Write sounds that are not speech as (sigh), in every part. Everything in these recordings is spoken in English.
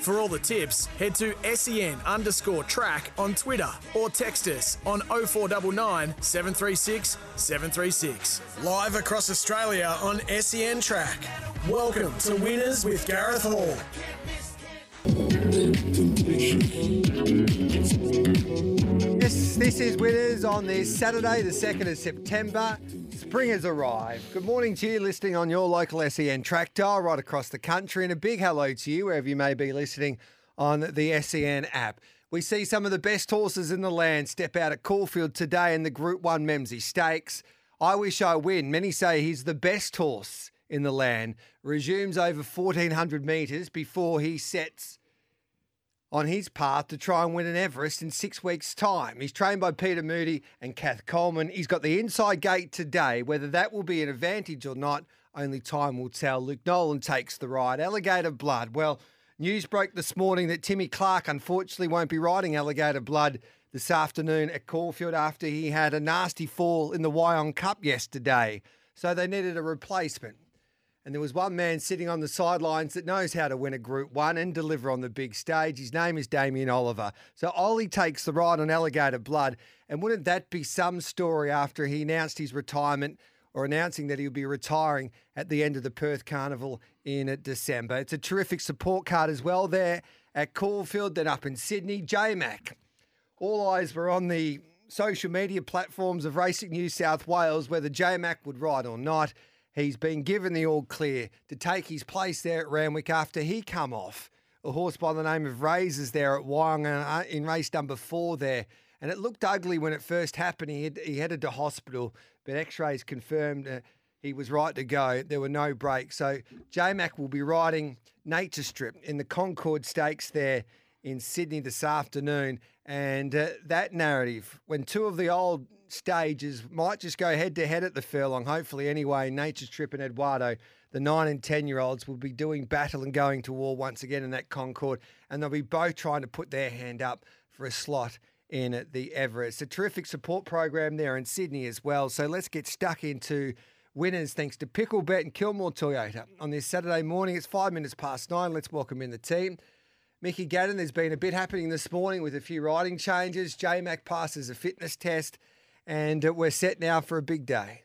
For all the tips, head to sen underscore track on Twitter or text us on 0499 736 736. Live across Australia on SEN Track. Welcome to Winners with Gareth Hall. Yes, this is Winners on this Saturday, the 2nd of September. Spring has arrived. Good morning to you listening on your local SEN dial right across the country, and a big hello to you wherever you may be listening on the SEN app. We see some of the best horses in the land step out at Caulfield today in the Group 1 Memsie Stakes. I wish I win. Many say he's the best horse in the land. Resumes over 1400 metres before he sets on his path to try and win an Everest in six weeks' time. He's trained by Peter Moody and Kath Coleman. He's got the inside gate today. Whether that will be an advantage or not, only time will tell. Luke Nolan takes the ride. Alligator Blood. Well, news broke this morning that Timmy Clark unfortunately won't be riding Alligator Blood this afternoon at Caulfield after he had a nasty fall in the Wyong Cup yesterday. So they needed a replacement. And there was one man sitting on the sidelines that knows how to win a Group 1 and deliver on the big stage. His name is Damien Oliver. So Ollie takes the ride on Alligator Blood. And wouldn't that be some story after he announced his retirement or announcing that he'll be retiring at the end of the Perth Carnival in December? It's a terrific support card as well there at Caulfield, then up in Sydney. J-Mac. All eyes were on the social media platforms of Racing New South Wales whether J-Mac would ride or not. He's been given the all clear to take his place there at Randwick after he come off a horse by the name of Razors there at Wyong uh, in race number four there. And it looked ugly when it first happened. He, had, he headed to hospital, but x-rays confirmed uh, he was right to go. There were no breaks. So J-Mac will be riding Nature Strip in the Concord Stakes there in Sydney this afternoon. And uh, that narrative, when two of the old stages might just go head to head at the furlong, hopefully anyway. Nature Strip and Eduardo, the nine and 10 year olds, will be doing battle and going to war once again in that Concord. And they'll be both trying to put their hand up for a slot in the Everest. A terrific support program there in Sydney as well. So let's get stuck into winners thanks to Picklebet and Kilmore Toyota. On this Saturday morning, it's five minutes past nine. Let's welcome in the team. Mickey Gannon, there's been a bit happening this morning with a few riding changes. J Mac passes a fitness test and uh, we're set now for a big day.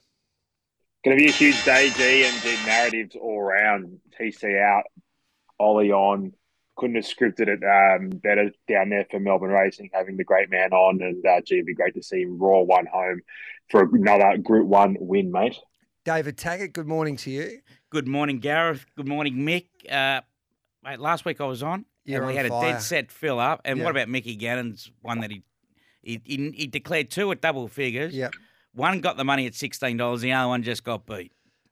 Going to be a huge day, G, and G narratives all around. TC out, Ollie on. Couldn't have scripted it um, better down there for Melbourne Racing, having the great man on, and uh, G, it'd be great to see him raw one home for another Group One win, mate. David Taggart, good morning to you. Good morning, Gareth. Good morning, Mick. Uh, mate, last week I was on, You're and we on had fire. a dead set fill up. And Yeah. what about Mickey Gannon's one that he he, he he declared two at double figures. Yep. One got the money at sixteen dollars. The other one just got beat.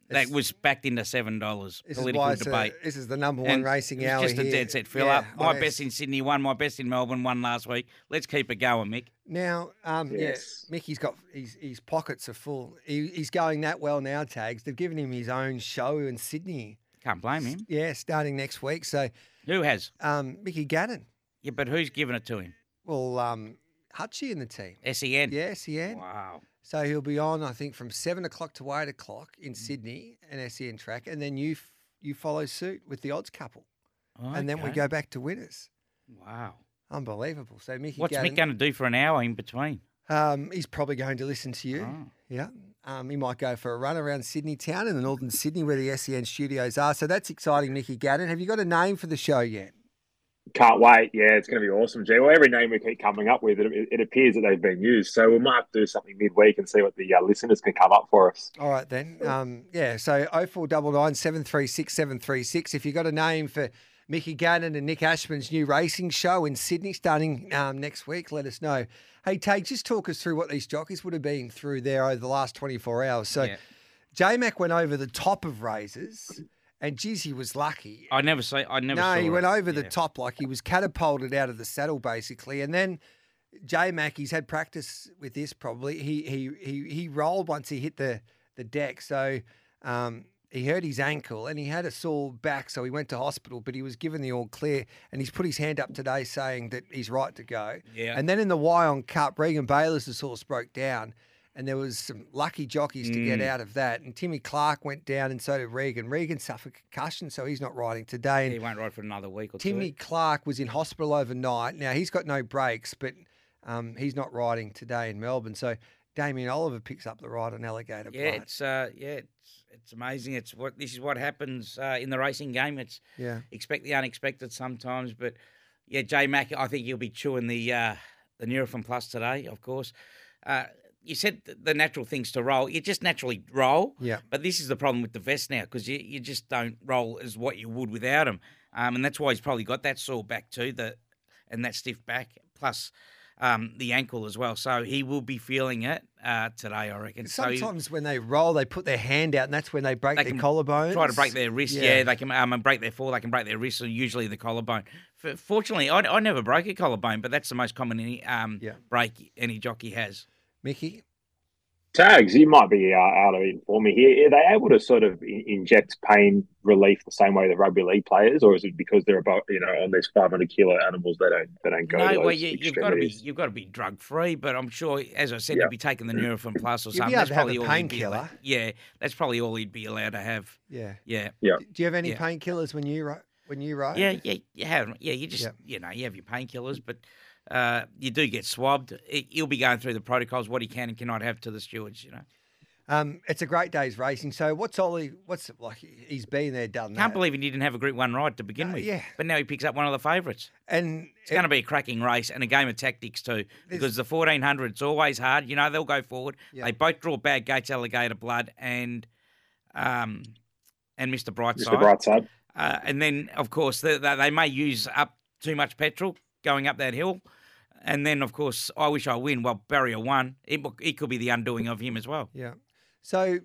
It's- that was backed into seven dollars. This is Political why it's a- debate. this is the number one And racing it was hour Just a here. dead set fill Yeah, up. My on best in Sydney won. My best in Melbourne won last week. Let's keep it going, Mick. Now, um, Yes. yeah, Mickey's got his, his pockets are full. He, he's going that well now, Tags. They've given him his own show in Sydney. Can't blame him. Yeah, starting next week. So, Who has? um, Mickey Gannon. Yeah, but who's giving it to him? Well, um, Hutchie in the team. Sen. Yeah, SEN. Wow. So he'll be on, I think, from seven o'clock to eight o'clock in Sydney and SEN track, and then you f- you follow suit with the odds couple, and then we go back to winners. Wow. Unbelievable. So Mickey What's Gannon, Mick going to do for an hour in between? um, he's probably going to listen to you. Oh. Yeah. Um, he might go for a run around Sydney town in the northern Sydney where the SEN studios are. So that's exciting, Mickey Gannon. Have you got a name for the show yet? Can't wait. Yeah, it's going to be awesome, G. Well, every name we keep coming up with, it, it appears that they've been used. So we might have to do something midweek and see what the uh, listeners can come up for us. All right then. Um, yeah. So 0499 736 736. If you've got a name for Mickey Gannon and Nick Ashman's new racing show in Sydney starting um, next week, let us know. Hey, Tate, just talk us through what these jockeys would have been through there over the last 24 hours. So Yeah. J Mac went over the top of razors, and geez, he was lucky. I never say. I never. no, he it. went over the Yeah. top like he was catapulted out of the saddle basically, and then J Mac, he's had practice with this probably. He he he he rolled once he hit the the deck, so um, he hurt his ankle and he had a sore back, so he went to hospital. But he was given the all clear, and he's put his hand up today saying that he's right to go. Yeah. And then in the Wyong Cup, Regan Bayliss's horse broke down. And there was some lucky jockeys to get Mm. out of that. And Timmy Clark went down, and so did Regan. Regan suffered concussion, so he's not riding today. And He won't ride for another week or Timmy two. Clark was in hospital overnight. Now he's got no breaks, but um, he's not riding today in Melbourne. So Damien Oliver picks up the ride on Alligator Yeah, it's uh, yeah, it's it's amazing. It's what this is what happens uh, in the racing game. It's Yeah. expect the unexpected sometimes, but yeah, Jay Mack, I think he'll be chewing the uh, the Nurofen Plus today. Of course, uh, you said the natural things to roll. You just naturally roll. Yeah. But this is the problem with the vest now because you, you just don't roll as what you would without him, um, and that's why he's probably got that sore back too, the and that stiff back plus. Um, the ankle as well, so he will be feeling it uh, today, I reckon. So he- Sometimes when they roll, they put their hand out, and that's when they break They their collarbone. try to break their wrist. Yeah, they can um, and break their fall. They can break their wrist, or usually the collarbone. Fortunately, I, I never broke a collarbone, but that's the most common any, um, Yeah. break any jockey has. Mickey. Tags, you might be uh, out of it for me here. Are they able to sort of in- inject pain relief the same way the rugby league players, or is it because they're about you know on these five hundred kilo animals they don't they don't go? no, well, you, you've got to be you've got to be drug free. But I'm sure, as I said, Yeah. he'd be taking the Nurofen Plus or You'd be something. able That's to have probably a all he'd be allowed. painkiller. Yeah, that's probably all he'd be allowed to have. Yeah. Yeah. Yeah. Do you have any Yeah. painkillers when you ri- when you ride? Yeah, yeah, you have. Yeah, you just Yep. you know you have your painkillers, but uh, you do get swabbed. It, he'll be going through the protocols, what he can and cannot have to the stewards. You know, Um, it's a great day's racing. So what's Ollie? What's like? He's been there, done that. can't believe he didn't have a Group One ride to begin No, with. yeah. but now he picks up one of the favourites. And It's going to be a cracking race and a game of tactics too, because the fourteen hundred it's always hard. You know they'll go forward. Yeah. They both draw bad gates, alligator blood, and um, and Mr. Brightside. Mr. Brightside. Uh, and then, of course, they, they, they may use up too much petrol going up that hill. And then, of course, I wish I win. Well, Barrier won. It, it could be the undoing of him as well. Yeah. So,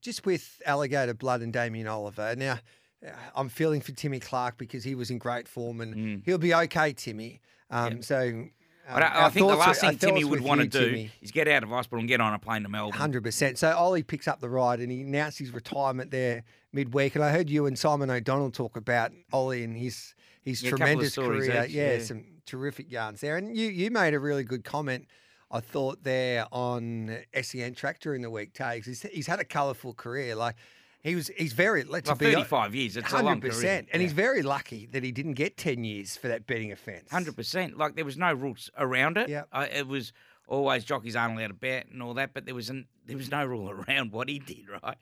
just with Alligator Blood and Damien Oliver, now uh, I'm feeling for Timmy Clark because he was in great form and Mm. he'll be okay, Timmy. Um, Yeah. So, um, I, I think the last thing Timmy would want to do Timmy. is get out of hospital and get on a plane to Melbourne. Hundred percent. So Ollie picks up the ride, and he announced his retirement there midweek. And I heard you and Simon O'Donnell talk about Ollie and his his Yeah, a tremendous career. each, yeah, yeah. some terrific yarns there. And you you made a really good comment. I thought there on SEN track during the week. Tags. He's, he's had a colourful career. Like he was. He's very. Let's Well, be 35 years. It's a long career. and he's very lucky that he didn't get ten years for that betting offence. Hundred percent. Like there was no rules around it. Yeah, uh, I, it was always jockeys aren't allowed to bet and all that, but there was an, there was no rule (laughs) around what he did, right?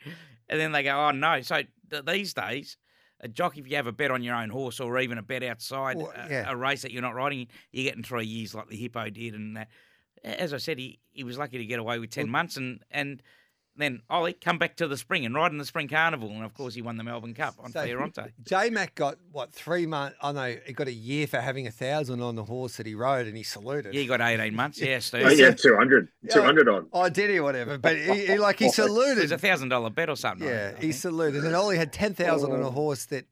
And then they go, oh no. So th- these days, a jockey, if you have a bet on your own horse or even a bet outside Well, a, yeah. a race that you're not riding, you're getting three years like the hippo did. And that. as I said, he, he was lucky to get away with ten months, and and. Then Ollie come back to the spring and ride in the spring carnival, and of course he won the Melbourne Cup on So- Fiorente. J Mac got what three months? I know he got a year for having a thousand on the horse that he rode, and he saluted. Yeah, he got eighteen months. Yeah, (laughs) Steve. Oh, yeah, 200, Yeah. 200 on. Oh, did he? Whatever. But he, he like he saluted. (laughs) It was a thousand dollar bet or something. Yeah, reckon, I he saluted, and Ollie had ten thousand on a Oh. horse that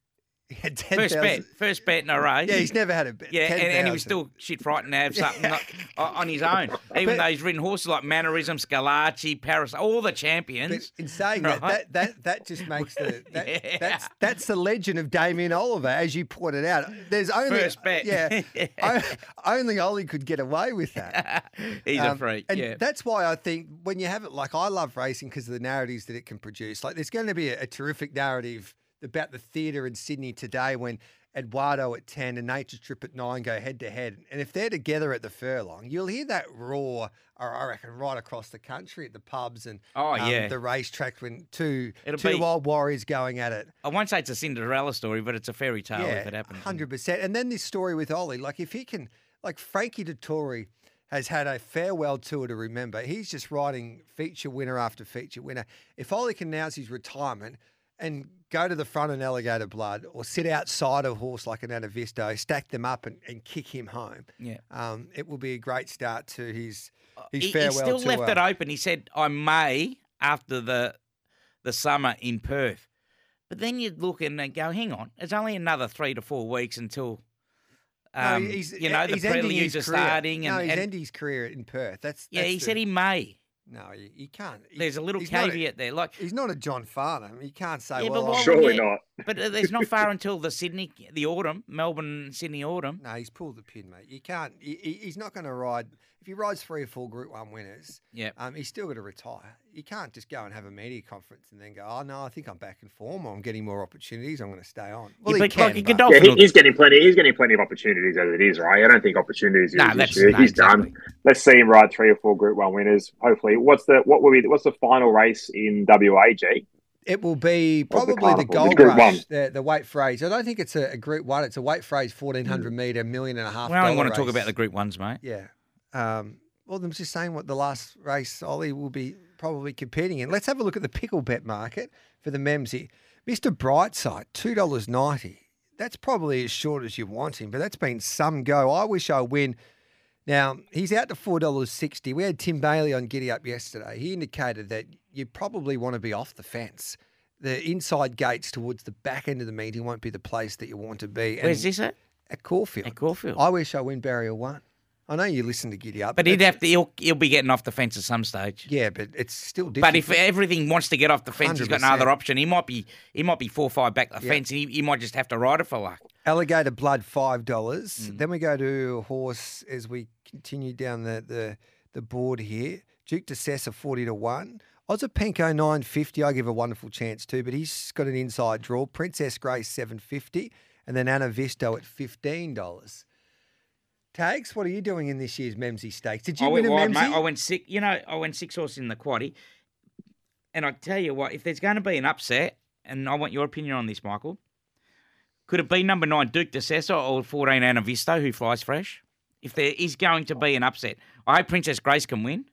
had (laughs) ten First bet, first bet in a race. Yeah, he's never had a bet. Yeah, and, and he was still shit frightened to have something like, o- (laughs) on his own. Even But- though he's ridden horses like Mannerism, Scalacci, Paris, all the champions. in saying that, Right. that, that, that just makes the (laughs) that, Yeah. that's that's the legend of Damien Oliver, as you pointed out. There's only First bet. yeah, o- only Ollie could get away with that. he's a Um, freak. And yeah. that's why I think when you have it, like I love racing because of the narratives that it can produce. Like there's going to be a, a terrific narrative about the theatre in Sydney today when Eduardo at 10 and Nature Strip at 9 go head to head. And if they're together at the furlong, you'll hear that roar, or I reckon, right across the country at the pubs and Oh, um, yeah. the racetrack when two, It'll two be- old warriors going at it. I won't say it's a Cinderella story, but it's a fairy tale if it happens. Hundred percent. And then this story with Ollie, like if he can, like Frankie Dettori has had a farewell tour to remember. He's just riding feature winner after feature winner. If Ollie can announce his retirement and go to the front in Alligator Blood or sit outside a horse like an Anavisto, stack them up and, and kick him home, Yeah. um, it will be a great start to his his He, he still tour. left it open. He said, I may after the the summer in Perth. But then you'd look and go, hang on, it's only another three to four weeks until No, um, he's, you know the he's ending preludes are starting. And, no, he's and- ending his career in Perth. That's, yeah, that's he the- said he may. No, you, you can't. He- There's a little he's not a- caveat there. Like He's not a John Farnham. You can't say, Yeah, well, but why I'm- Surely not. But uh, there's not far until the Sydney, the autumn, Melbourne, Sydney autumn. No, he's pulled the pin, mate. You can't. He, he- he's not going to ride. If he rides three or four Group One winners, Yeah. um, he's still going to retire. You can't just go and have a media conference and then go, "Oh no, I think I'm back in form. I'm getting more opportunities. I'm going to stay on." Well, Yeah, he but like can, but- Godolphin Yeah, he, he's getting plenty. He's getting plenty of opportunities as it is, right? I don't think opportunities No, is an that's issue. no, He's exactly. done. Let's see him ride three or four Group One winners. Hopefully, what's the what will be what's the final race in WAG? It will be probably the, the gold Group rush, One. the, the weight phrase. I don't think it's a, a Group One. It's a weight phrase, fourteen hundred meter, million and a half. We only dollar want to talk about the Group Ones, mate. Yeah. Um, well, I'm just saying what the last race Ollie will be probably competing in. Let's have a look at the pickle bet market for the Memsie. Mr. Brightside, two dollars ninety. That's probably as short as you want him, but that's been some go. I wish I win. Now he's out to four dollars sixty. We had Tim Bailey on Giddy Up yesterday. He indicated that you probably want to be off the fence. The inside gates towards the back end of the meeting won't be the place that you want to be. Where's this at? At Caulfield. At Caulfield. I wish I win barrier one. I know you listen to Giddy Up, But he'd have to. He'll, he'll be getting off the fence at some stage. Yeah, but it's still different. But if everything wants to get off the fence, he's got no other option. He might be. He might be four or five back the Yeah. fence, and he, he might just have to ride it for luck. alligator blood five dollars. Mm. Then we go to horse as we continue down the the, the board here. Duke de Sessa forty to one. Ozapenko nine fifty. I give a wonderful chance too, but he's got an inside draw. Princess Grace seven fifty, and then Anna Visto at fifteen dollars. Tags, what are you doing in this year's Memsie Stakes? Did you I win a wide, mate. I went six. You know, I went six horses in the quaddy, and I tell you what, if there's going to be an upset, and I want your opinion on this, Michael, could it be number nine Duke de Sessa or fourteen Anna Visto who flies fresh? If there is going to be an upset, I hope Princess Grace can win.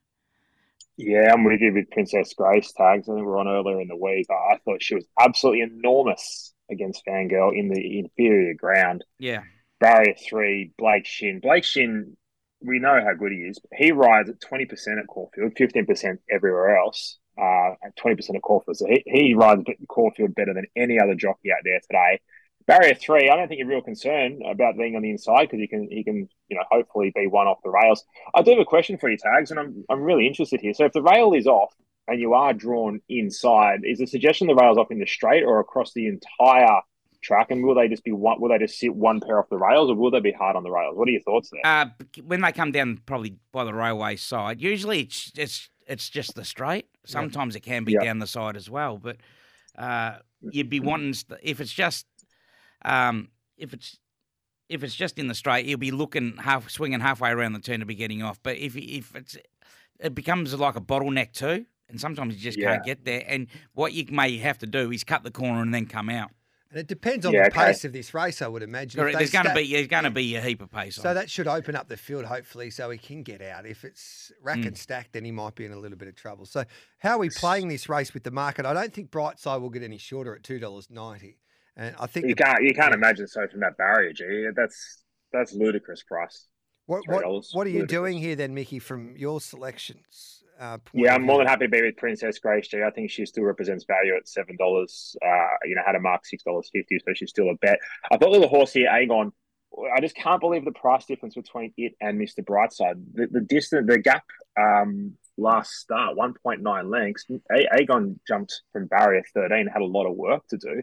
Yeah, I'm with you with Princess Grace tags. I think we were on earlier in the week. I I thought she was absolutely enormous against Fangirl in the inferior ground. Yeah, Barrier three, Blake Shin. Blake Shin, we know how good he is. He rides at 20% at Caulfield, 15% everywhere else, uh, and 20% at Caulfield. So he, he rides at Caulfield better than any other jockey out there today. Barrier three, I don't think you're real concerned about being on the inside because he can, he can, you know, hopefully be one off the rails. I do have a question for you, Tags, and I'm, I'm really interested here. So if the rail is off and you are drawn inside, is the suggestion the rail's off in the straight or across the entire track? And will they just be one? Will they just sit one pair off the rails, or will they be hard on the rails? What are your thoughts there? uh, when they come down, probably by the railway side. Usually, it's it's it's just the straight. Sometimes it can be Yeah. down the side as well, but uh, you'd be wanting if it's just um, if it's if it's just in the straight, you'll be looking half swinging halfway around the turn to be getting off. But if if it's it becomes like a bottleneck too, and sometimes you just Yeah. can't get there. And what you may have to do is cut the corner and then come out. and it depends on Yeah, the okay. pace of this race, I would imagine. If Correct. There's going to be there's going to be a heap of pace. So on. that should open up the field, hopefully, so he can get out. If it's rack Mm. and stacked, then he might be in a little bit of trouble. So, how are we playing this race with the market? I don't think Brightside will get any shorter at two dollars ninety, and I think You can't you can't imagine so from that barrier, G. That's that's ludicrous price. what what, $3 what are you ludicrous. doing here then, Mickey? From your selections, uh, Yeah, I'm more than happy to be with Princess Grace G. I think she still represents value at seven dollars. Uh, you know, had a mark six dollars fifty, so she's still a bet. I thought the horse here, Aegon. I just can't believe the price difference between it and Mister Brightside. The, the distance, the gap. Um, last start, one point nine lengths. A- Aegon jumped from barrier thirteen, had a lot of work to do.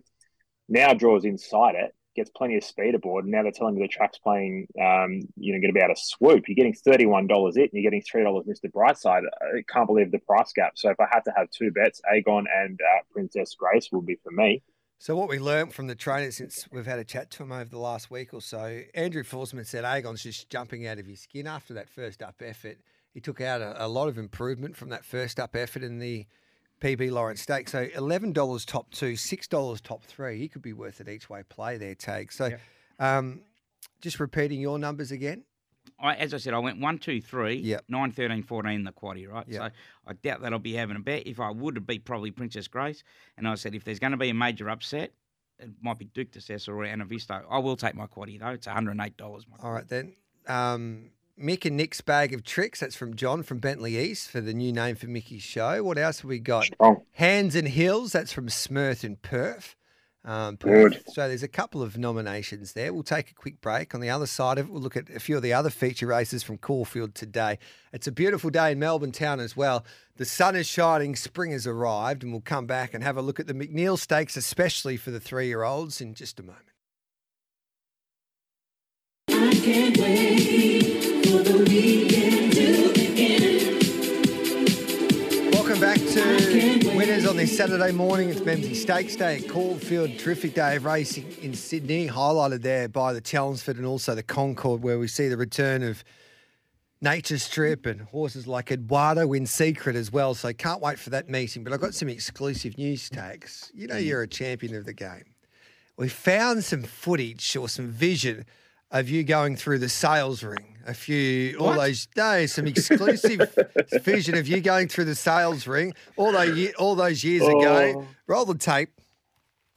Now draws inside it, gets plenty of speed aboard. And now they're telling me the track's playing, um, you know, going to be able to swoop. You're getting $31 it and you're getting $3 Mr. Brightside. I can't believe the price gap. So if I had to have two bets, Aegon and uh, Princess Grace will be for me. So what we learned from the trainer since we've had a chat to him over the last week or so, Andrew Forsman said Aegon's just jumping out of his skin after that first up effort. He took out a, a lot of improvement from that first up effort in the PB Lawrence Stake. So eleven dollars top two, six dollars top three. He could be worth it each way play there, Tag. So um, just repeating your numbers again. I, as I said, I went one, two, three, Yep. nine, 13, 14, the quaddy, right? Yep. So I doubt that I'll be having a bet. If I would, it'd be probably Princess Grace. And I said, if there's going to be a major upset, it might be Duke de Sessa or Anna Visto. I will take my quaddy, though. It's $108. My All right then. Um, Mick and Nick's bag of tricks. That's from John from Bentley East for the new name for Mickey's show. What else have we got? Strong. Hands and Hills, that's from Smurth and Perth. Um, Good. So there's a couple of nominations there. We'll take a quick break. On the other side of it, we'll look at a few of the other feature races from Caulfield today. It's a beautiful day in Melbourne town as well. The sun is shining, spring has arrived, and we'll come back and have a look at the McNeil Stakes, especially for the three year olds, in just a moment. Saturday morning. It's Memsie Stakes Day at Caulfield. Terrific day of racing in Sydney, highlighted there by the Chelmsford and also the Concord, where we see the return of Nature Strip and horses like Eduardo in secret as well. So can't wait for that meeting. But I've got some exclusive news tags. You know, you're a champion of the game. We found some footage or some vision of you going through the sales ring. A few, all What? those, no, some exclusive (laughs) vision of you going through the sales ring all those, all those years ago. Roll the tape.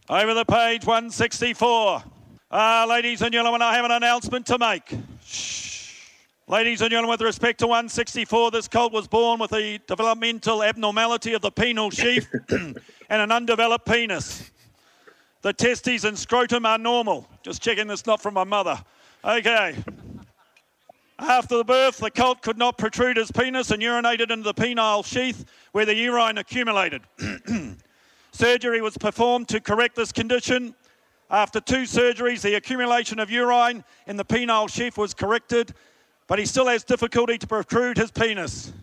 Over the page, 164. Uh, ladies and gentlemen, I have an announcement to make. Shh. Ladies and gentlemen, with respect to 164, this colt was born with a developmental abnormality of the penile sheath (coughs) and an undeveloped penis. The testes and scrotum are normal. Just checking this not from my mother. Okay. After the birth, the colt could not protrude his penis and urinated into the penile sheath where the urine accumulated. (clears throat) Surgery was performed to correct this condition. After two surgeries, the accumulation of urine in the penile sheath was corrected, but he still has difficulty to protrude his penis.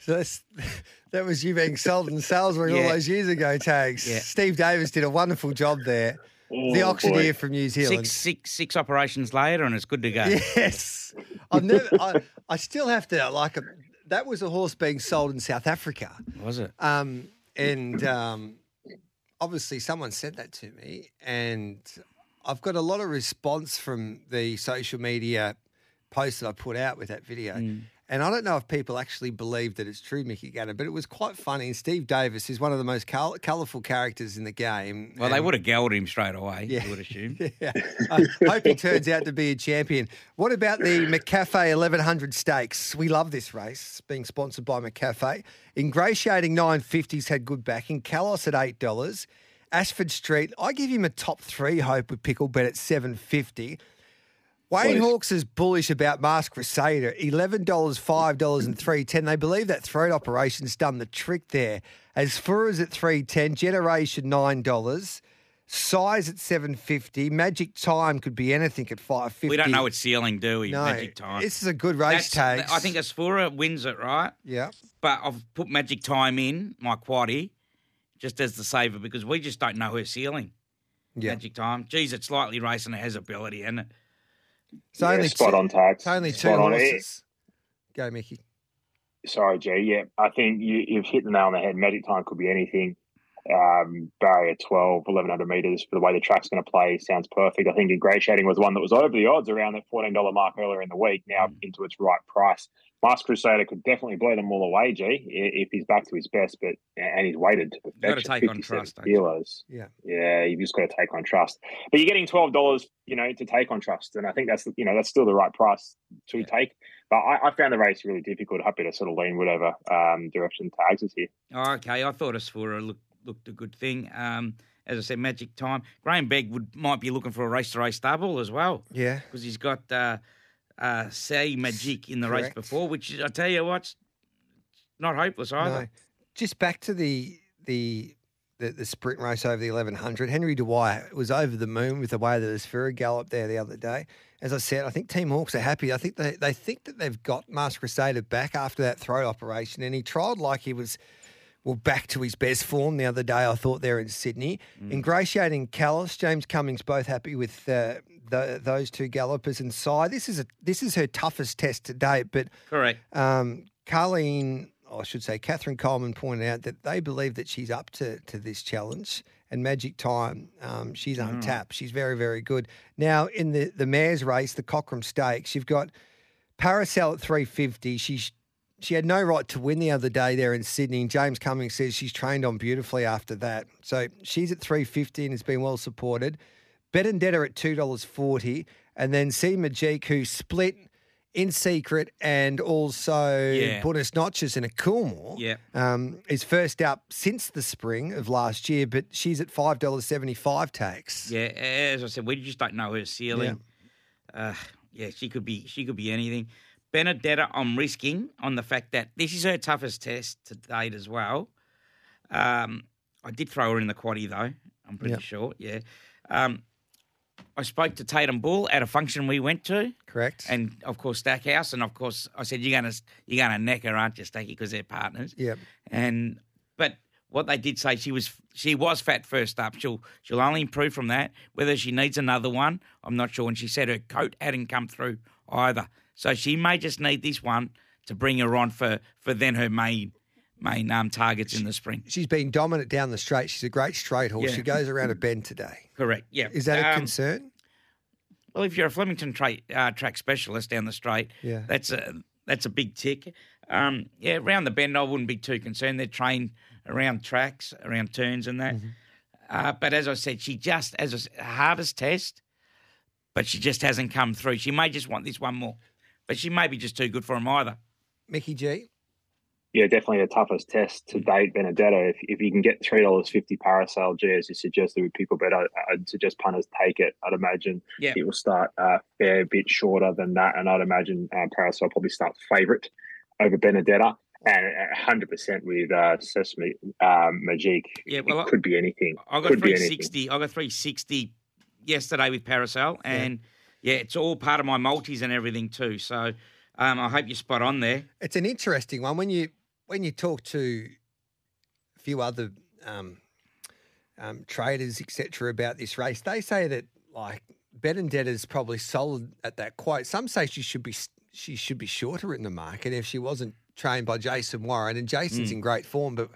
So that's, (laughs) that was you being sold in Salisbury ring all those years ago, Tags. Yeah. Steve Davis did a wonderful job there. The Oh, auctioneer boy. from New Zealand. Six, six, six operations later, and it's good to go. Yes. I've never, I, I still have to, like, a, that was a horse being sold in South Africa. Was it? Um, and um, obviously, someone said that to me, and I've got a lot of response from the social media post that I put out with that video. Mm. And I don't know if people actually believe that it's true, Mickey Gannon, but it was quite funny. And Steve Davis is one of the most col- colourful characters in the game. Well, they would have gelled him straight away, Yeah. you would assume. (laughs) yeah. I hope he turns out to be a champion. What about the McCafe 1100 Stakes? We love this race, being sponsored by McCafe. Ingratiating 950s had good backing. Kalos at $8. Ashford Street, I give him a top three hope with Pickle Bet at 750 Wayne. Hawkes is bullish about Masked Crusader. $11, $5 and 310 They believe that throat operation's done the trick there. Asfura's at 310 Generation $9. Size at 750 Magic Time could be anything at 550 We don't know its ceiling, do we? No, Magic time. This is a good race tag. I think Asfura wins it, right? Yeah. But I've put Magic Time in my quaddy just as the saver because we just don't know her ceiling. Yeah. Magic Time. Geez, it's slightly racing. It has ability, and it. It's only spot two, on tax. It's only two Spot on. It- horses. Go, Mickey. Sorry, G. Yeah, I think you, you've hit the nail on the head. Magic time could be anything. Um, barrier 12, 1100 metres for the way the track's going to play sounds perfect. I think Ingratiating was one that was over the odds around that $14 mark earlier in the week, now into its right price. Masked Crusader could definitely blow them all away, G, i- if he's back to his best, but and he's weighted to Gotta take on 57 trust, kilos. Yeah. Yeah, you've just got to take on trust. But you're getting twelve dollars, you know, to take on trust, and I think that's you know that's still the right price to take. But I, I found the race really difficult. Happy to sort of lean whatever um, direction tags us here. Oh, okay, I thought Asfura looked looked a good thing. Um, as I said, Magic Time. Graham Begg would might be looking for a race to race double as well Yeah. because he's got uh, uh, Say Magic in the race before, which I tell you what's not hopeless either. No. Just back to the the the, the sprint race over the 1100. Henry Dwyer was over the moon with the way that Asfura galloped there the other day. As I said, I think Team Hawkes are happy. I think they, they think that they've got Masked Crusader back after that throat operation, and he tried like he was well back to his best form the other day. I thought there in Sydney, ingratiating Callis, James Cummings, both happy with uh, the, those two gallopers and Cy. This is a this is her toughest test to date, but Correct. um, Carleen, or I should say, Catherine Coleman pointed out that they believe that she's up to, to this challenge. And Magic Time, um, she's untapped. She's very, very good. Now, in the, the mare's race, the Cochrane Stakes, you've got Paracel at 350. She's she had no right to win the other day there in Sydney. And James Cummings says she's trained on beautifully after that. So she's at 350 and has been well supported. Benedetta at $2.40. And then C Majik, who split in secret and also Yeah. Buenos Notches in a Coolmore. Yeah. Um, is first up since the spring of last year, but she's at five dollars seventy five tax. Yeah, as I said, we just don't know her ceiling. Uh, yeah, she could be she could be anything. Benedetta, I'm risking on the fact that this is her toughest test to date as well. Um, I did throw her in the quaddy though. I'm pretty sure. Yeah. Um, I spoke to Tatum Bull at a function we went to, Correct. and of course Stackhouse, and of course I said you're gonna you're gonna neck her, aren't you, Stacky, because they're partners. Yep. And but what they did say she was she was fat first up. She'll she'll only improve from that. Whether she needs another one, I'm not sure. And she said her coat hadn't come through either, so she may just need this one to bring her on for for then her main main um, targets in the spring. She's been dominant down the straight. She's a great straight horse. Yeah. She goes around a bend today. Correct. Yeah. Is that a Um, concern? Well, if you're a Flemington tra- uh, track specialist down the straight, Yeah. that's a that's a big tick. Um, yeah, around the bend, I wouldn't be too concerned. They're trained around tracks, around turns, and that. Mm-hmm. Uh, but as I said, she just as a harvest test, but she just hasn't come through. She may just want this one more, but she may be just too good for him either. Mickey G. Yeah, definitely the toughest test to date, Benedetta. If, if you can get three dollars fifty parasail G, as you suggested with people, but I, I'd suggest punters take it. I'd imagine Yeah. it will start a fair bit shorter than that, and I'd imagine uh, parasail probably start favourite over Benedetta, and hundred percent with uh, Sesame um, Magique. Yeah, well, it could be anything. I got could be three sixty. I got three sixty yesterday with Parasol, and yeah. it's all part of my multis and everything too. So um, I hope you're spot on there. It's an interesting one when you when you talk to a few other um, um, traders, etc., about this race. They say that like Benedetta's probably solid at that quote. Some say she should be she should be shorter in the market if she wasn't trained by Jason Warren, and Jason's in great form, but.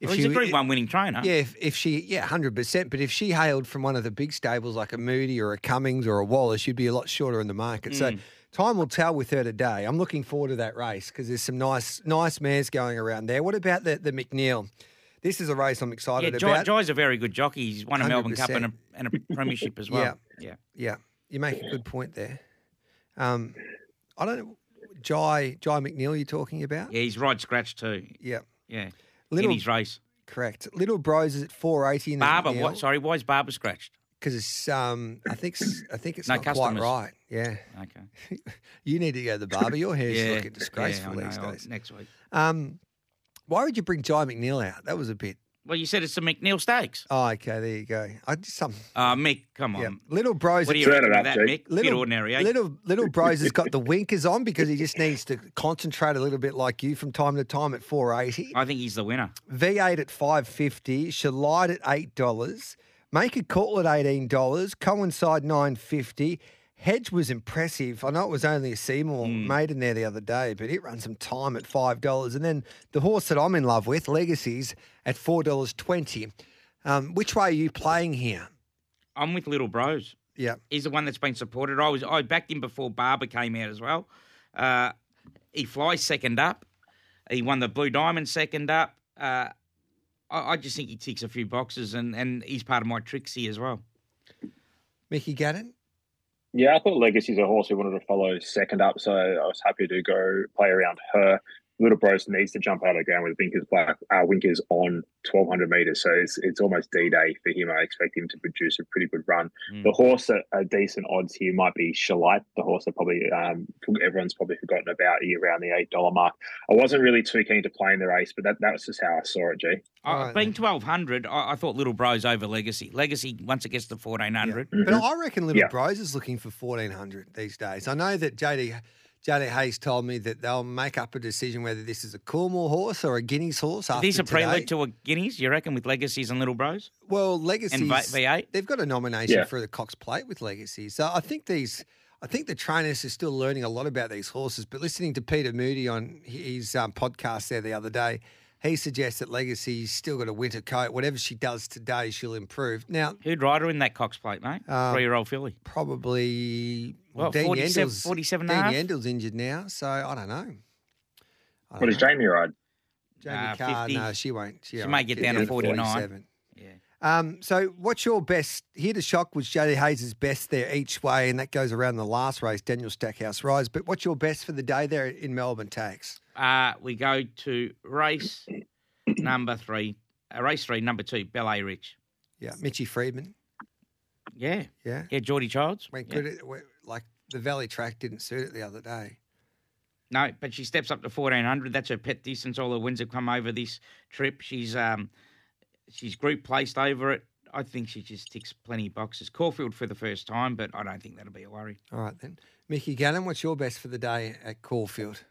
If Hmm. Well, he's she, a Group One winning trainer. Yeah, if, if she, yeah, hundred percent. But if she hailed from one of the big stables like a Moody or a Cummings or a Wallace, she'd be a lot shorter in the market. So Mm. Time will tell with her today. I'm looking forward to that race because there's some nice, nice mares going around there. What about the the McNeil? This is a race I'm Yeah, excited Jye, about. Jye's a very good jockey. He's won a Melbourne Cup and a, and a premiership as well. (laughs) Yeah. Yeah, yeah. you make a good point there. Um, I don't know, Jye Jye McNeil. You're talking about? yeah, he's right scratch too. Yeah, Yeah, Little- in his race. correct. Little Bros is at 480 in the Barber, what? Sorry, why is Barber scratched? Because it's um, I think I think it's No not quite right. Yeah. Okay. (laughs) You need to go to the barber. Your hair's yeah, looking disgraceful yeah, I these know. days. Next week. Um, why would you bring Jye McNeil out? That was a bit. Well, you said it's the McNeil Stakes. Oh, okay. There you go. I just some. Uh, Mick, come on. Yeah, little bros. What do you Turn reckon it of up, that, Jake. Mick? Bit ordinary, eh? Little little bros has got the (laughs) winkers on because he just needs to concentrate a little bit like you from time to time at 480. I think he's the winner. V8 at 550, Shalide at $8, Make a Call at $18, Coincide 950. Hedge was impressive. I know it was only a Seymour Hmm. maiden there the other day, but it ran some time at $5. And then the horse that I'm in love with, Legacies, at $4.20. Um, which way are you playing here? I'm with Little Bros. Yeah. He's the one that's been supported. I was I backed him before Barber came out as well. Uh, he flies second up. He won the Blue Diamond second up. Uh, I, I just think he ticks a few boxes, and, and he's part of my Trixie as well. Mickey Gannon? Yeah, I thought Legacy's a horse we wanted to follow second up, so I was happy to go play around her. Little Bros needs to jump out of the ground with Winkers black, uh, Winkers on 1200 meters, so it's it's almost D Day for him. I expect him to produce a pretty good run. Mm. The horse at a decent odds here might be Shalite, the horse that probably um, everyone's probably forgotten about here around the eight dollar mark. I wasn't really too keen to play in the race, but that, that was just how I saw it. G. I, All right, being twelve hundred, I, I thought Little Bros over Legacy. Legacy once it gets to fourteen hundred. But I reckon Little Yeah. Bros is looking for fourteen hundred these days. I know that JD JD Hayes told me that they'll make up a decision whether this is a Coolmore horse or a Guineas horse. After These a today. prelude to a Guineas, you reckon, with Legacies and Little Bros? well legacies. And V- V8? They've got a nomination Yeah. for the Cox Plate with Legacies, So I think these. I think the trainers are still learning a lot about these horses. But listening to Peter Moody on his um, podcast there the other day, he suggests that Legacy's still got a winter coat. Whatever she does today, she'll improve. Now, Who'd ride her in that Cox plate, mate? Um, Three year old filly. probably Well, Dean 47 Yendall's- 47 and a Dean half? Yendel's injured now, so I don't know. I What don't does know. Jamie ride? Jamie Uh, Kah, 50. no, she won't. She, She won't. may get She's down to down 49. 47. Yeah. Um, so, what's your best? Here to shock was JD Hayes' best there each way, and that goes around the last race, Daniel Stackhouse Rise. But what's your best for the day there in Melbourne Tags? Uh, we go to race number three, uh, race three, number two, Ballet Rich. Yeah, Mitchy Freedman. Yeah, Yeah, yeah, Geordie Childs. went Yeah. good. At, went- like the Valley track didn't suit it the other day. No, but she steps up to fourteen hundred. That's her pet distance. All her wins have come over this trip. She's um, she's group placed over it. I think she just ticks plenty of boxes. Caulfield for the first time, but I don't think that'll be a worry. All right then, Mickey Gannon. What's your best for the day at Caulfield?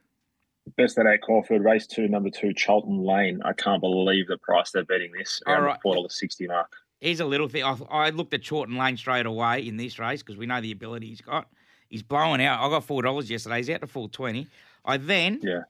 Best at eight Caulfield, race two, number two, Charlton Lane. I can't believe the price they're betting this All around right. the four dollars sixty mark. Here's a little thing. I, I looked at Chorton Lane straight away in this race because we know the ability he's got. He's blowing out. I got four dollars yesterday. He's out to full twenty. I then Yeah.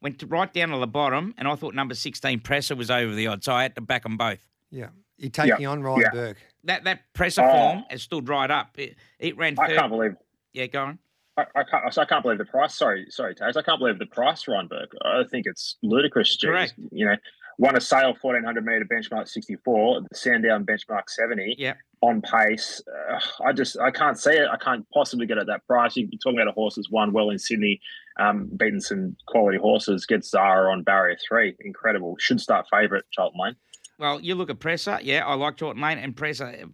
went to right down to the bottom, and I thought number sixteen Presser was over the odds, so I had to back them both. Yeah, you're taking on Ryan yeah. Burke. That that Presser Oh. form uh, has stood right up. It, it ran. I can't believe Yeah, go on. I, I can't. I can't believe the price. Sorry, sorry, Tags. I can't believe the price, Reinberg. I think it's ludicrous. Geez. Correct. You know, won a sale fourteen hundred meter benchmark sixty four, the Sandown benchmark seventy. Yeah. On pace, uh, I just I can't see it. I can't possibly get at that price. You- You're talking about a horse that's won well in Sydney, um, beaten some quality horses. Gets Zara on barrier three, incredible. Should start favourite Charlton Lane. Well, you look at Presser. Yeah, I like Chorton Lane and Presser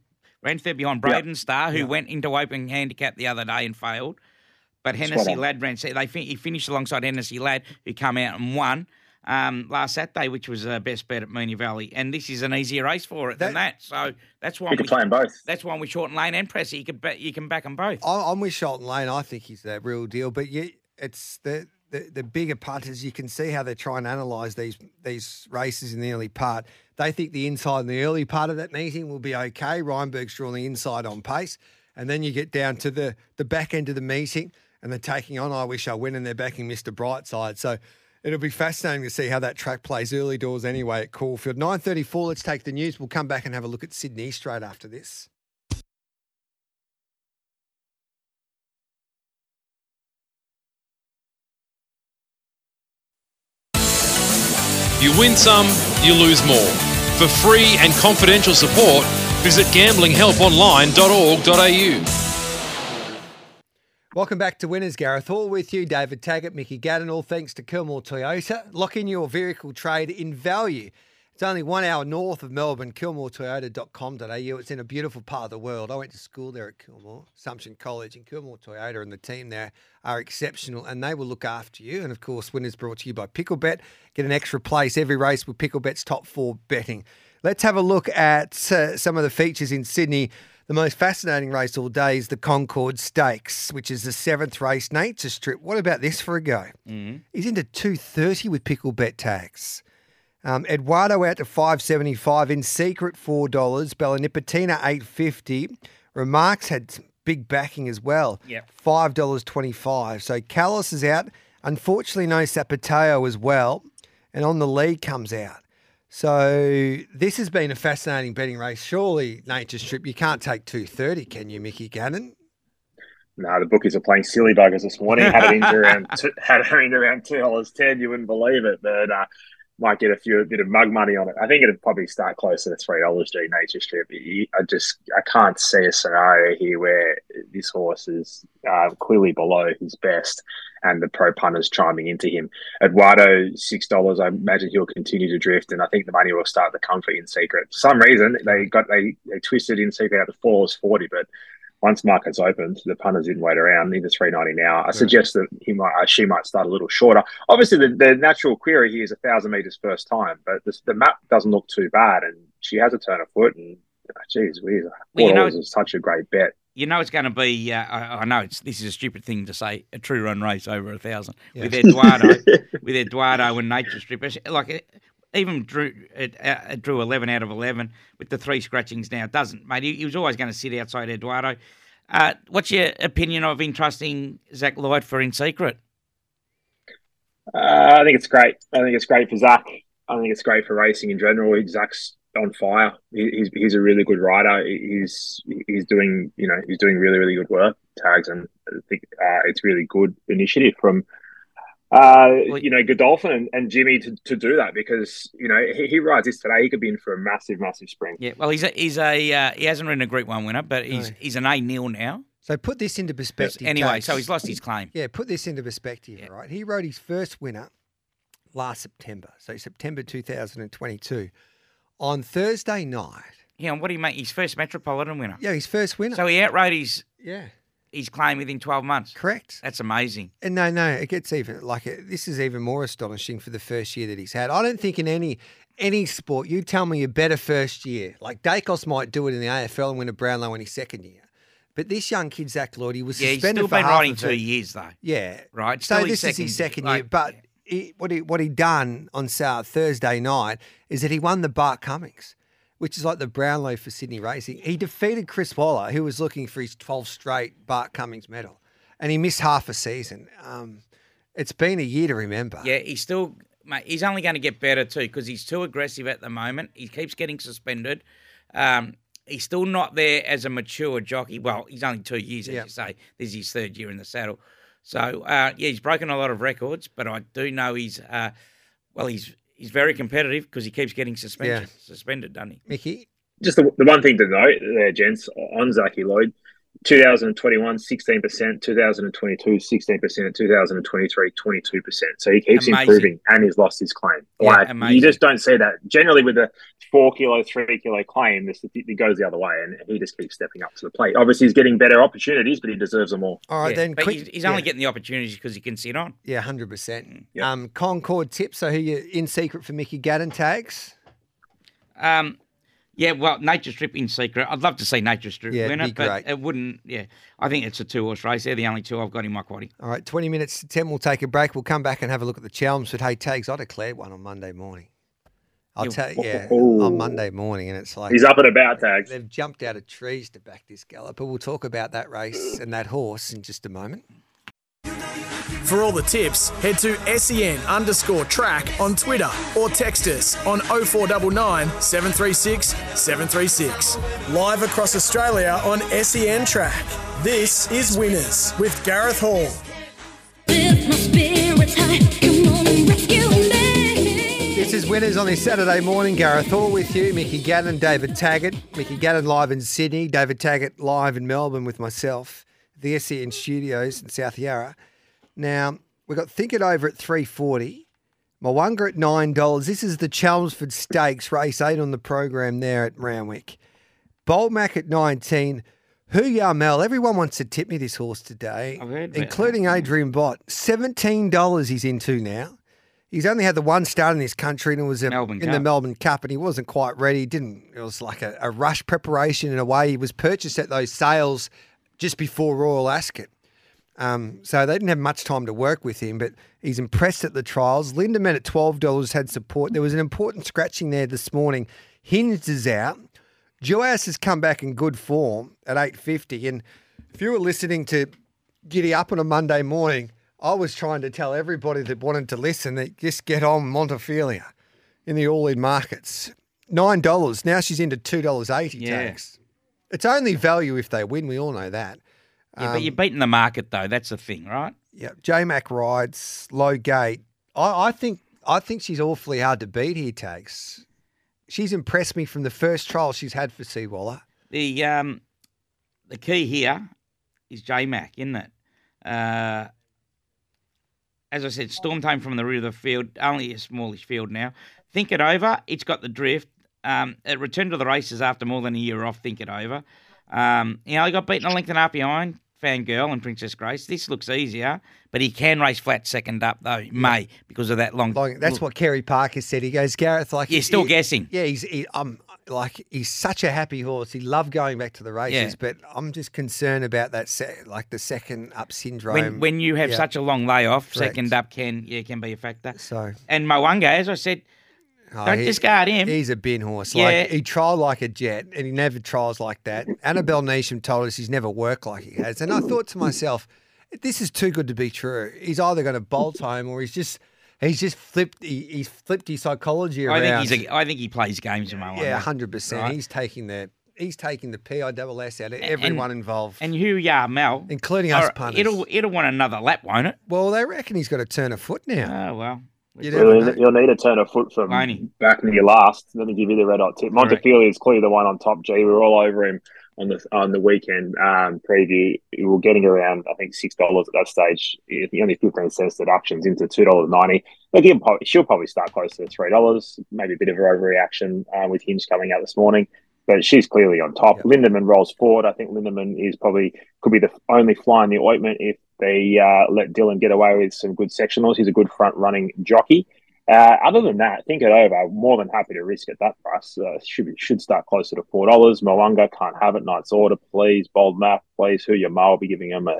ran third behind Braden Star, who Yeah. went into open handicap the other day and failed. But Hennessy. Ladd ran. They fin- he finished alongside Hennessy Ladd, who come out and won um, last Saturday, which was uh, best bet at Moonee Valley. And this is an easier race for it than that. So that's why You we can play them both. that's why we Chorton Lane and Presser. You can bet you can back them both. I'm with Shelton Lane. I think he's the real deal. But yeah, it's the, the the bigger punters. You can see how they try and analyse these these races in the early part. They think the inside in the early part of that meeting will be okay. Reinberg's drawing the inside on pace, and then you get down to the the back end of the meeting, and they're taking on. I wish I win, and they're backing Mister Brightside. So. It'll be fascinating to see how that track plays early doors anyway at Caulfield. 9.34, let's take the news. We'll come back and have a look at Sydney straight after this. You win some, you lose more. For free and confidential support, visit gamblinghelponline.org.au. Welcome back to Winners. Gareth Hall with you, David Taggart, Mickey Gannon, all thanks to Kilmore Toyota. Lock in your vehicle trade in value. It's only one hour north of Melbourne, kilmoretoyota.com.au. It's in a beautiful part of the world. I went to school there at Kilmore, Assumption College, and Kilmore Toyota and the team there are exceptional and they will look after you. And of course, Winners brought to you by Picklebet. Get an extra place every race with Picklebet's top four betting. Let's have a look at uh, some of the features in Sydney. The most fascinating race all day is the Concord Stakes, which is the seventh race. Nature Strip. What about this for a go? He's into two thirty with pickle bet tags. Um, Eduardo out to five seventy five. In secret four dollars. Bella Nipotina eight fifty. Remarks had some big backing as well. Yep. Five dollars twenty five. So Callis is out. Unfortunately, no Zapateo as well. And on the lead comes out. So this has been a fascinating betting race. Surely, Nature Strip, you can't take two thirty, can you, Mickey Gannon? No, the bookies are playing silly buggers this morning. Had it into (laughs) around two, had it into around two dollars ten. You wouldn't believe it, but uh, might get a few a bit of mug money on it. I think it'd probably start closer to three dollars. G Nature Strip. I just I can't see a scenario here where this horse is uh, clearly below his best, and the pro punters chiming into him. Eduardo six dollars. I imagine he'll continue to drift, and I think the money will start to come for in secret. For some reason, they got they they twisted in secret out to four forty, but once markets opened, the punters didn't wait around. Into three ninety now. I suggest that he might, uh, she might start a little shorter. Obviously, the, the natural query here is a thousand meters first time, but this, the map doesn't look too bad, and she has a turn of foot. And uh, geez, we Well, four you know- is such a great bet. You know it's going to be. Uh, I, I know it's this is a stupid thing to say. A true run race over a thousand Yeah. (laughs) with Eduardo, with Eduardo and Nature Strip. Like it, even drew it, uh, it drew eleven out of eleven with the three scratchings. Now it doesn't, mate. He, he was always going to sit outside Eduardo. Uh, what's your opinion of entrusting Zach Lloyd for in secret? Uh, I think it's great. I think it's great for Zach. I think it's great for racing in general. Zach's on fire. He, he's he's a really good rider. He's he's doing you know he's doing really really good work tags, and I think uh, it's really good initiative from uh, you know, Godolphin and, and Jimmy to, to do that because you know he, he rides this today. He could be in for a massive, massive spring. Yeah, well, he's a, he's a uh, he hasn't ridden a Group One winner, but he's No. he's an A nil now. So put this into perspective. Anyway, Tags. so he's lost his claim. Yeah, put this into perspective, Yeah. right? He rode his first winner last September, so September 2022. On Thursday night, Yeah, and what do you make? His first Metropolitan winner. yeah, his first winner. So he outrode his yeah, his claim within twelve months. correct. That's amazing. And no, no, it gets even like this is even more astonishing for the first year that he's had. I don't think in any any sport you tell me a better first year. Like Daicos might do it in the AFL and win a Brownlow in his second year, but this young kid Zach Lloyd, he was Yeah, he's suspended still for been half riding of two years though. Yeah, Right, So still his this is his second year, year, like- but he, what he what he done on South Thursday night is that he won the Bart Cummings, which is like the Brownlow for Sydney racing. He defeated Chris Waller, who was looking for his 12 straight Bart Cummings medal, and he missed half a season. Um, it's been a year to remember. Yeah, he's still mate. He's only going to get better too because he's too aggressive at the moment. He keeps getting suspended. Um, he's still not there as a mature jockey. Well, he's only two years, as Yeah. you say. This is his third year in the saddle. So uh, yeah, he's broken a lot of records, but I do know he's uh, well, he's he's very competitive because he keeps getting suspended. Suspended, doesn't he? Mickey. Just the, the one thing to note there, gents, on Zaki Lloyd, 2021, 16%, 2022, 16%, 2023, 22%. So he keeps Amazing. improving and he's lost his claim. Yeah, like, amazing. you just don't see that. Generally, with a four kilo, three kilo claim, this, it goes the other way and he just keeps stepping up to the plate. Obviously, he's getting better opportunities, but he deserves them all. All right, Yeah, then but quick. he's, he's only getting the opportunities because he can sit on. Yeah, hundred percent. Yeah. Um, Concorde tips. So who you in secret for Mickey Gannon Taggs? Um, yeah, well, Nature Strip in secret. I'd love to see Nature Strip Yeah, win it, but great. it wouldn't. Yeah, I think it's a two horse race. They're the only two I've got in my quaddy. All right, twenty minutes to ten. We'll take a break. We'll come back and have a look at the Chelmsford. Hey, Taggs. I declared one on Monday morning. I'll You- tell you, yeah, Ooh. on Monday morning, and it's like He's up and about, Taggs. they've jumped out of trees to back this galloper. We'll talk about that race and that horse in just a moment. For all the tips, head to SEN underscore track on Twitter or text us on 0499 736 736. Live across Australia on SEN track. This is Winners with Gareth Hall. Lift my spirits high. Come on and rescue me. This is winners on this Saturday morning. Gareth Hall with you, Mickey Gannon, David Taggart. Mickey Gannon live in Sydney, David Taggart live in Melbourne with myself, the SEN studios in South Yarra. Now, we've got Think It Over at 340. Mwanga at $9. This is the Chelmsford Stakes, race 8 on the program there at Randwick. Boltmac at 19. Hoo Ya Mal. Everyone wants to tip me this horse today, I've heard about including Adrian Bott. $17 he's into now. He's only had the one start in this country, and it was a, in the Melbourne Cup, and he wasn't quite ready. He didn't. It was like a, a rush preparation in a way. He was purchased at those sales just before Royal Ascot. Um, so they didn't have much time to work with him, but he's impressed at the trials. Linda Lindemann at twelve dollars had support. There was an important scratching there this morning. Hinged is out. Duais has come back in good form at eight fifty. And if you were listening to Giddy Up on a Monday morning, I was trying to tell everybody that wanted to listen that just get on Montefilia in the all-in markets. Nine dollars. Now she's into two dollars eighty Yeah. Taggs. It's only value if they win. We all know that. Yeah, but you're beating the market though. That's the thing, right? Yeah, J Mac rides low gate. I, I think I think she's awfully hard to beat here. Taggs. She's impressed me from the first trial she's had for Seawaller. The um, the key here is J Mac, isn't it? Uh, as I said, Storm home from the rear of the field, only a smallish field now. Think it over. It's got the drift. Um, it returned to the races after more than a year off. Think it over. Um, you know, he got beaten a length and a half behind Fangirl and Princess Grace. This looks easier, but he can race flat second up though. He May because of that long. Like that's what Kerry Parker said. He goes, Gareth, like You're still he- guessing. Yeah, he's he, um like he's such a happy horse. He loved going back to the races, Yeah. but I'm just concerned about that se- like the second up syndrome. When when you have Yeah. such a long layoff, Correct. second up can yeah can be a factor. so And Mwanga, as I said, oh, don't he- discard him. He's a bin horse. Yeah. Like he tried like a jet, and he never tries like that. Annabel Neasham told us he's never worked like he has, and I thought to myself, this is too good to be true. He's either going to bolt (laughs) home, or he's just he's just flipped. He, he's flipped his psychology I around. think he's a, I think he plays games in Mwanga. yeah, hundred percent. right? He's taking the he's taking the PISS out of everyone involved, And Hoo Ya Mal, including us right, punters. it'll it'll want another lap, won't it? well, they reckon he's got to turn a foot now. Oh well. You never You'll, need to turn a foot from Loney. back near last. Let me give you the red hot tip. Montefilia is clearly the one on top. G, we were all over him on the on the weekend um, preview. We were getting around, I think, six dollars at that stage. The only fifteen cents deductions into two dollars ninety. But probably, she'll probably start close to three dollars. Maybe a bit of an overreaction uh, with Hinge coming out this morning. But she's clearly on top. Yep. Lindemann rolls forward. I think Lindemann is probably could be the only fly in the ointment if they uh, let Dylan get away with some good sectionals. He's a good front running jockey. Uh, other than that, think it over. More than happy to risk at that price. Uh, should should start closer to four dollars. Mwanga can't have it. Knight's Order, please. Bold Map, please. Who your will be giving him a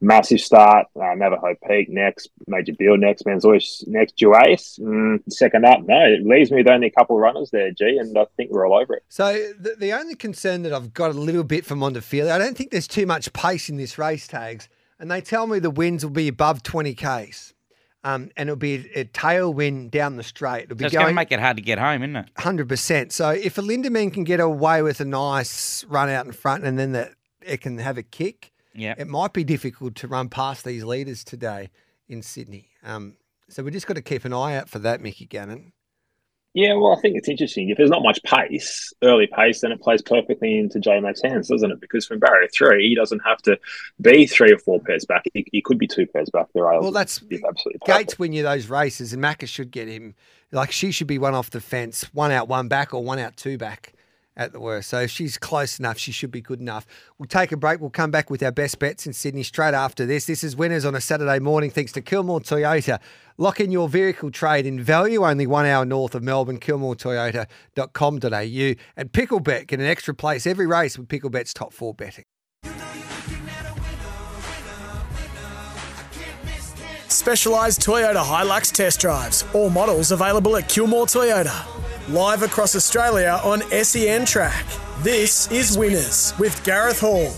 massive start. Uh, Navajo Peak next. Major Deal next. Manzoice next. Duais mm, second up. No, it leaves me with only a couple of runners there, G, and I think we're all over it. So the, the only concern that I've got a little bit for Montefilia, I don't think there's too much pace in this race tags, and they tell me the winds will be above 20 k's. Um, and it'll be a, a tailwind down the straight. It'll be So it's going to make it hard to get home, isn't it? hundred percent. So if a Lindemann can get away with a nice run out in front, and then that it can have a kick, Yeah. it might be difficult to run past these leaders today in Sydney. Um, so we just got to keep an eye out for that, Mickey Gannon. Yeah, well, I think it's interesting. If there's not much pace, early pace, then it plays perfectly into J Mac's hands, doesn't it? Because from barrier three, he doesn't have to be three or four pairs back. He, he could be two pairs back. The rails. Well, that's absolutely perfect. Gates win you those races, and Macca should get him. Like she should be one off the fence, one out, one back, or one out, two back at the worst. So if she's close enough, she should be good enough. We'll take a break. We'll come back with our best bets in Sydney straight after this. This is Winners on a Saturday morning, thanks to Kilmore Toyota. Lock in your vehicle trade in value, only one hour north of Melbourne, kilmoretoyota.com.au. And Picklebet, get an extra place every race with Picklebet's top four betting. Specialised Toyota Hilux test drives. All models available at Kilmore Toyota. Live across Australia on SEN Track. This is Winners with Gareth Hall.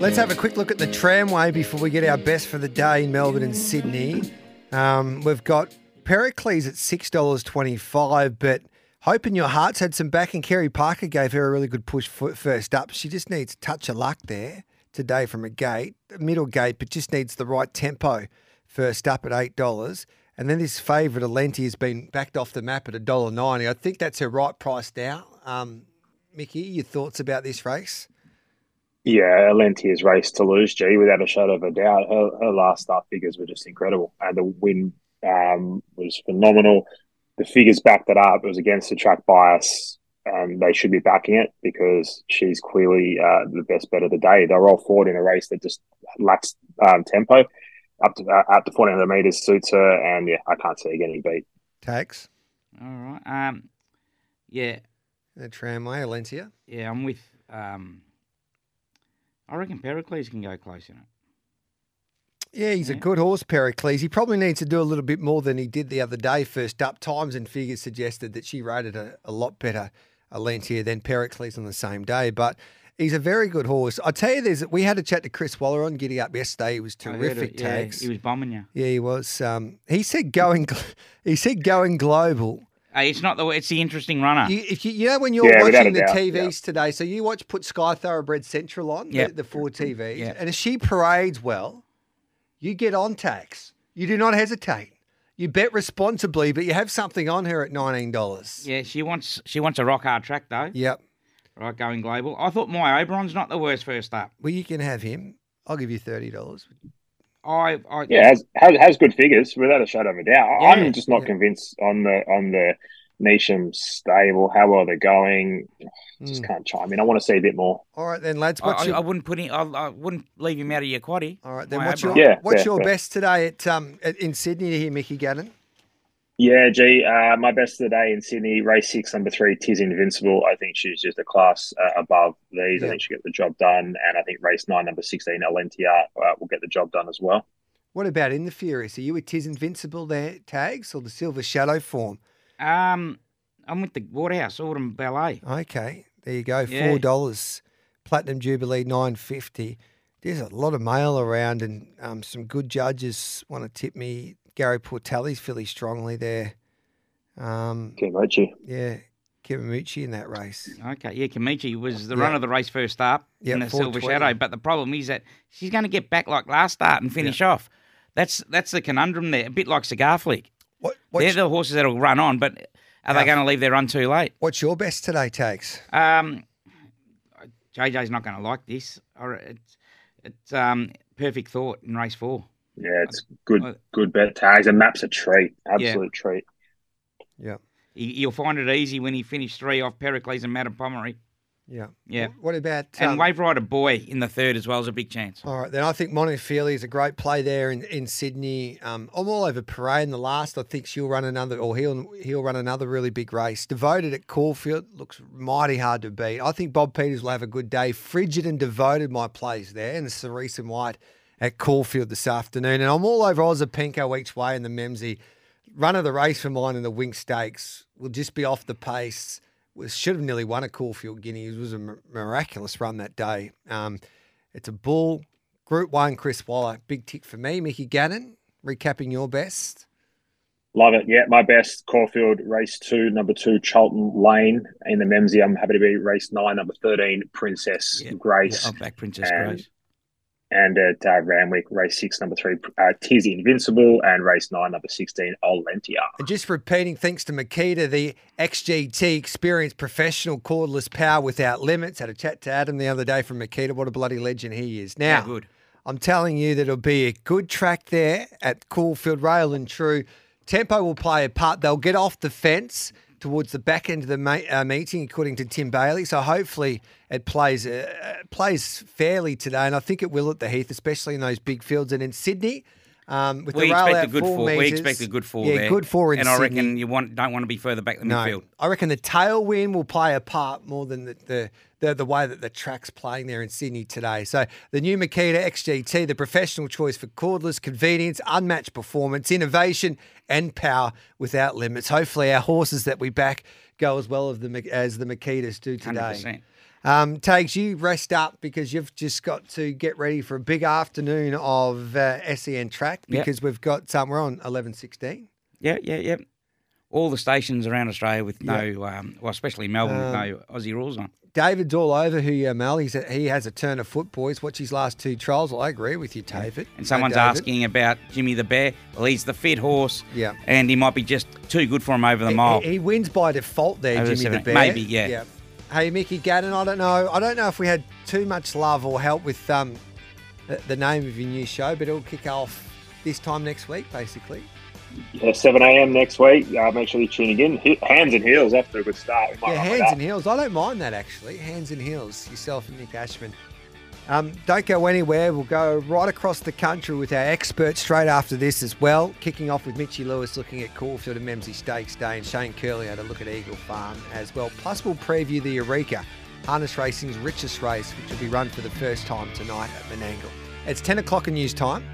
Let's have a quick look at the tramway before we get our best for the day in Melbourne and Sydney. Um, we've got Pericles at six dollars twenty-five, but Hope in Your Heart's had some back, and Kerry Parker gave her a really good push first up. She just needs a touch of luck there today from a gate, middle gate, but just needs the right tempo first up at eight dollars. And then this favourite Alentia has been backed off the map at a dollar ninety. I think that's her right price now. Um, Mickey, your thoughts about this race? Yeah, Alentia's race to lose, G, without a shadow of a doubt. Her, her last start figures were just incredible, and the win um, was phenomenal. The figures backed it up. It was against the track bias, and they should be backing it because she's clearly uh, the best bet of the day. They're all forward in a race that just lacks um, tempo. Up to uh, up to 400 meters suits her, and yeah, I can't see her getting beat. Taggs. All right. Um, yeah, The tramway, Alentia. yeah, I'm with. Um, I reckon Pericles can go close in it. Yeah, he's a good horse, Pericles. He probably needs to do a little bit more than he did the other day. First up, times and figures suggested that she rated a, a lot better Alentia than Pericles on the same day. But he's a very good horse. I tell you, there's we had a chat to Chris Waller on Giddy Up yesterday. He was terrific. it, yeah, Taggs. he was bombing you. Yeah, he was. Um, he said going. (laughs) He said going global. Hey, it's not the. It's the interesting runner. You, if you, you know when you're Yeah, watching the doubt, TVs yeah. today, so you watch put Sky Thoroughbred Central on Yep. the, the four TVs, Yep. and if she parades well, you get on Taggs. You do not hesitate. You bet responsibly, but you have something on her at nineteen dollars. yeah, she wants. She wants a rock hard track though. Yep. Right, going global. I thought my Oberon's not the worst first up. Well, you can have him. I'll give you thirty dollars. I, I Yeah, has, has has good figures without a shadow of a doubt. Yeah, I'm just not yeah. convinced on the on the Neasham stable how well they're going. Just Mm. can't chime in. I want to see a bit more. All right then, lads. I, What's I, your, I wouldn't put in. I, I wouldn't leave him out of your quaddy. all right then? my What's your Yeah, what's fair, your fair. best today at um at, in Sydney here, Mickey Gannon? Yeah, G. Uh, my best of the day in Sydney, race six, number three, Tis Invincible. I think she's just a class uh, above these. Yeah. I think she'll get the job done, and I think race nine, number sixteen, Alentia, uh, will get the job done as well. What about in the Furious? Are you with Tis Invincible there Taggs or the Silver Shadow form? Um, I'm with the Waterhouse Autumn Ballet. Okay, there you go. Yeah. Four dollars. Platinum Jubilee nine fifty. There's a lot of mail around, and um, some good judges want to tip me. Gary Portelli's fairly strongly there. Um, Kimochi. yeah, Kimamuchi in that race. Okay, yeah, Kamichi was the Yeah. run of the race first up Yeah, in the Silver Shadow, but the problem is that she's going to get back like last start and finish off. That's that's the conundrum there, a bit like Cigar Flick. What, They're what's, the horses that'll run on, but are they going to leave their run too late? what's your best today, Taggs? Um, JJ's not going to like this. It's it's um, perfect thought in race four. Yeah, it's good. Uh, Good bet Taggs and maps a treat. Absolute treat. Yeah, He, you'll find it easy when he finished three off Pericles and Madame Pomeroy. yeah, Yeah. What about And um, Wave Rider Boy in the third as well is a big chance. All right, then I think Montefilia is a great play there in, in Sydney. Um, I'm all over Parade in the last. I think she'll run another, or he'll he'll run another really big race. Devoted at Caulfield looks mighty hard to beat. I think Bob Peters will have a good day. Frigid and Devoted my plays there, and Cerise and White at Caulfield this afternoon. And I'm all over Ozapenko each way in the Memsie. Run of the race for mine in the Wing Stakes will just be off the pace. Was should have nearly won a Caulfield Guinea. It was a miraculous run that day. Um, it's a bull. Group one, Chris Waller. Big tick for me. Mickey Gannon, recapping your best. Love it. Yeah, my best Caulfield race two, number two, Charlton Lane in the Memsie. I'm happy to be race nine, number 13, Princess Yeah, Grace. Yeah, I'll back Princess and- Grace. And at uh, Randwick, race six, number three, uh, Tiz Invincible, and race nine, number 16, Alentia. And just repeating, thanks to Makita, the XGT experienced professional cordless power without limits. Had a chat to Adam the other day from Makita. What a bloody legend he is. Now, Yeah, good. I'm telling you that it'll be a good track there at Caulfield Rail and True. Tempo will play a part. They'll get off the fence towards the back end of the ma- uh, meeting, according to Tim Bailey. So hopefully it plays uh, plays fairly today, and I think it will at the Heath, especially in those big fields. And in Sydney, um, with We the rail expect a out good four four. We expect a good four yeah, there. good four in and I reckon you want don't want to be further back than No, midfield. I reckon the tailwind will play a part more than the, the the the way that the track's playing there in Sydney today. So the new Makita XGT, the professional choice for cordless convenience, unmatched performance, innovation, and power without limits. Hopefully, our horses that we back go as well as the as the Makitas do today. Um, Taggs you rest up because you've just got to get ready for a big afternoon of uh, SEN track Yep. because we've got um, we're on eleven sixteen. Yeah, yeah, yeah. All the stations around Australia with no, um, well, especially Melbourne with Um, no Aussie rules on. David's all over Hoo Ya Mal. He's a, he has a turn of foot, boys. Watch his last two trials. Well, I agree with you, David. And Uh, someone's David. asking about Jimmy the Bear. Well, he's the fit horse. Yeah. And he might be just too good for him over the He- mile. He, wins by default there, Over Jimmy the seven- Bear. maybe, yeah. Hey, Mickey Gannon. I don't know. I don't know if we had too much love or help with um, the, the name of your new show, but it'll kick off this time next week, basically. Yeah, 7 a.m. next week. Uh, make sure you tune in. Hands and heels to a good start. Yeah, hands and heels. I don't mind that actually. Hands and heels. Yourself and Nick Ashman. Um, don't go anywhere. We'll go right across the country with our experts straight after this as well. Kicking off with Mitchy Lewis looking at Caulfield and Memsie Stakes Day and Shane Curley had a look at Eagle Farm as well. Plus, we'll preview the Eureka, harness racing's richest race, which will be run for the first time tonight at Menangle. It's 10 o'clock in news time.